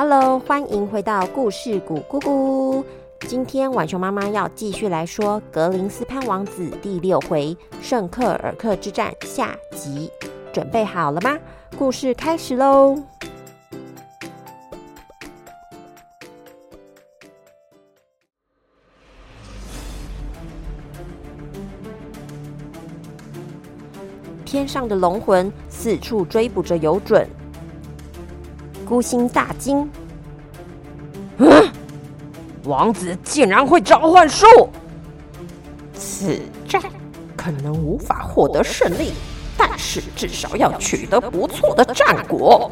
Hello，欢迎回到故事谷咕咕。今天晚熊妈妈要继续来说《格林斯潘王子》第六回“圣克尔克之战”下集，准备好了吗？故事开始喽！天上的龙魂四处追捕着游准，孤星大惊：“嗯，王子竟然会召唤术！此战可能无法获得胜利，但是至少要取得不错的战果。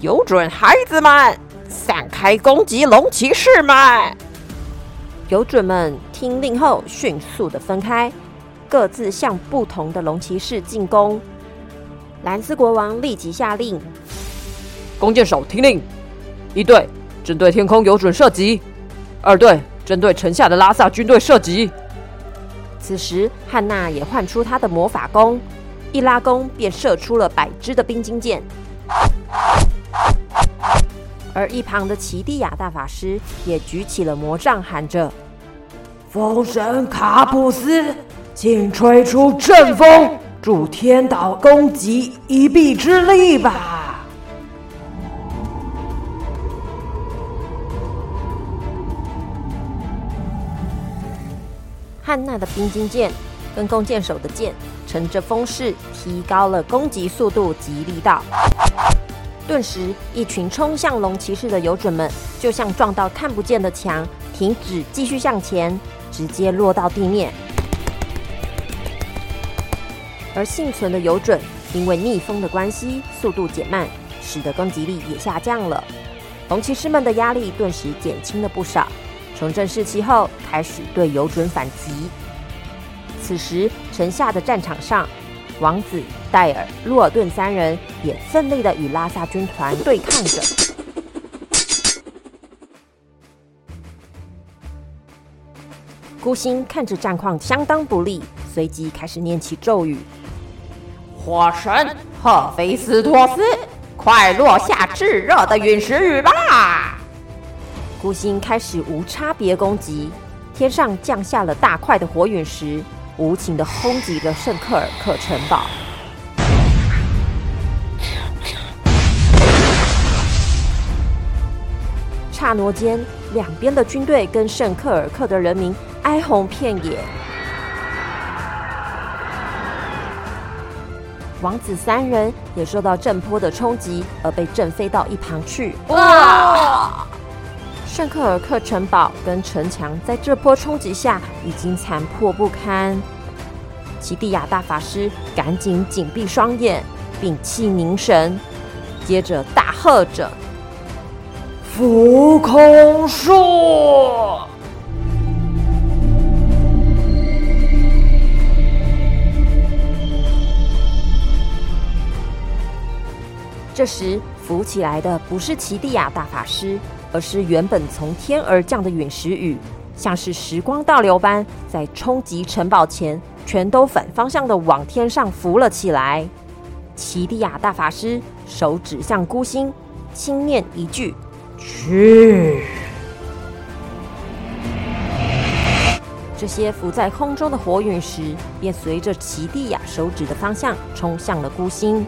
有准，孩子们，散开攻击龙骑士们！”游准们听令后，迅速的分开。各自向不同的龙骑士进攻。兰斯国王立即下令：弓箭手听令，一队针对天空有准射击，二队针对城下的拉萨军队射击。此时，汉娜也唤出她的魔法弓，一拉弓便射出了百支的冰晶箭。而一旁的奇蒂亚大法师也举起了魔杖，喊着：“风神卡普斯！”请吹出阵风，助天岛攻击一臂之力吧！汉娜的冰晶剑跟弓箭手的剑乘着风势，提高了攻击速度及力道。顿时，一群冲向龙骑士的游准们，就像撞到看不见的墙，停止继续向前，直接落到地面。而幸存的游准，因为逆风的关系，速度减慢，使得攻击力也下降了。龙骑士们的压力顿时减轻了不少。重振士气后，开始对游准反击。此时，城下的战场上，王子、戴尔、洛尔顿三人也奋力的与拉萨军团对抗着。孤星看着战况相当不利，随即开始念起咒语。火神赫菲斯托斯，快落下炙热的陨石雨吧！孤星开始无差别攻击，天上降下了大块的火陨石，无情的轰击着圣克尔克城堡。刹那间，两边的军队跟圣克尔克的人民哀鸿遍野。王子三人也受到震波的冲击，而被震飞到一旁去。哇！圣克尔克城堡跟城墙在这波冲击下已经残破不堪。奇蒂亚大法师赶紧紧闭双眼，屏气凝神，接着大喝着：“浮空术！”这时，浮起来的不是奇蒂亚大法师，而是原本从天而降的陨石雨，像是时光倒流般，在冲击城堡前，全都反方向的往天上浮了起来。奇蒂亚大法师手指向孤星，轻念一句：“去。”这些浮在空中的火陨石，便随着奇蒂亚手指的方向，冲向了孤星。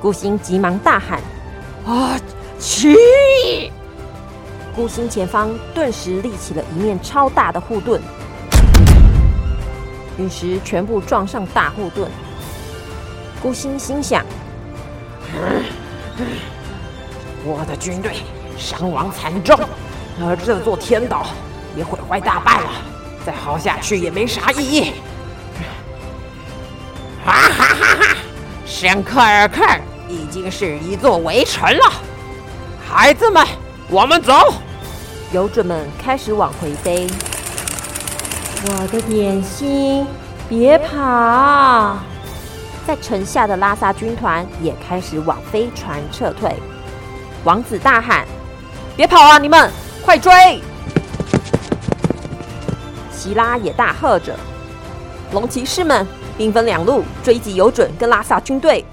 孤星急忙大喊：“啊，奇！”孤星前方顿时立起了一面超大的护盾，陨石全部撞上大护盾。孤星心想：“我的军队伤亡惨重，而这座天岛也毁坏大半了，再耗下去也没啥意义。”哈哈哈哈！圣克尔克！已经是一座围城了，孩子们，我们走。游准们开始往回飞。我的点心，别跑！在城下的拉萨军团也开始往飞船撤退。王子大喊：“别跑啊，你们快追！”希拉也大喝着：“龙骑士们，兵分两路追击游准跟拉萨军队。”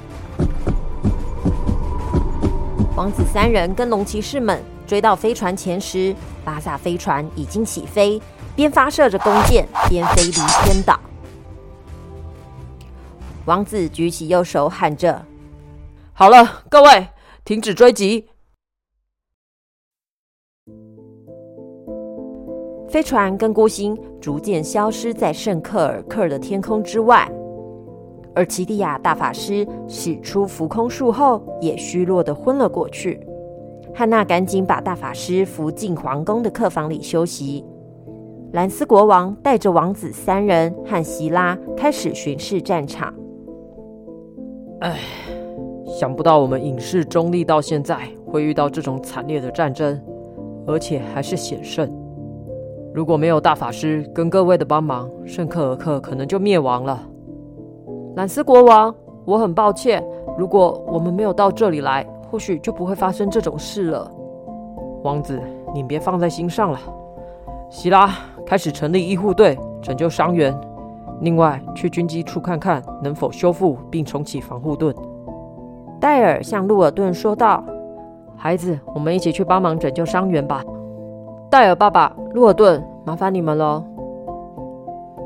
王子三人跟龙骑士们追到飞船前时，拉萨飞船已经起飞，边发射着弓箭，边飞离天岛。王子举起右手，喊着：“好了，各位，停止追击！”飞船跟孤星逐渐消失在圣克尔克的天空之外，而奇蒂亚大法师使出浮空术后，也虚弱的昏了过去。汉娜赶紧把大法师扶进皇宫的客房里休息。兰斯国王带着王子三人和希拉开始巡视战场。唉，想不到我们影视中立到现在会遇到这种惨烈的战争，而且还是险胜。如果没有大法师跟各位的帮忙，圣克尔克可能就灭亡了。兰斯国王，我很抱歉。如果我们没有到这里来，或许就不会发生这种事了。王子，你别放在心上了。希拉，开始成立医护队，拯救伤员。另外，去军机处看看能否修复并重启防护盾。戴尔向路尔顿说道：“孩子，我们一起去帮忙拯救伤员吧。”戴尔爸爸，路尔顿，麻烦你们了。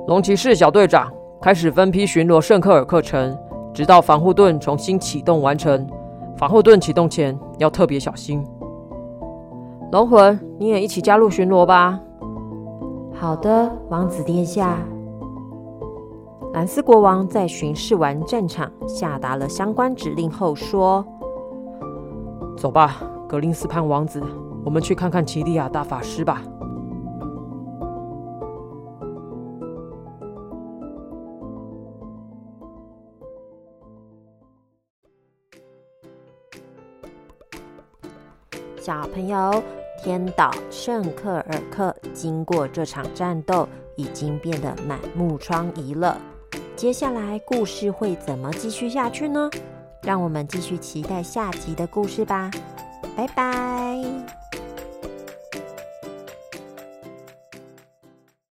龙骑士小队长，开始分批巡逻圣克尔克城，直到防护盾重新启动完成。防护盾启动前要特别小心。龙魂，你也一起加入巡逻吧。好的，王子殿下。兰斯国王在巡视完战场，下达了相关指令后说：“走吧，格林斯潘王子。”我们去看看奇利亚大法师吧。小朋友，天岛圣克尔克经过这场战斗，已经变得满目疮痍了。接下来故事会怎么继续下去呢？让我们继续期待下集的故事吧。拜拜。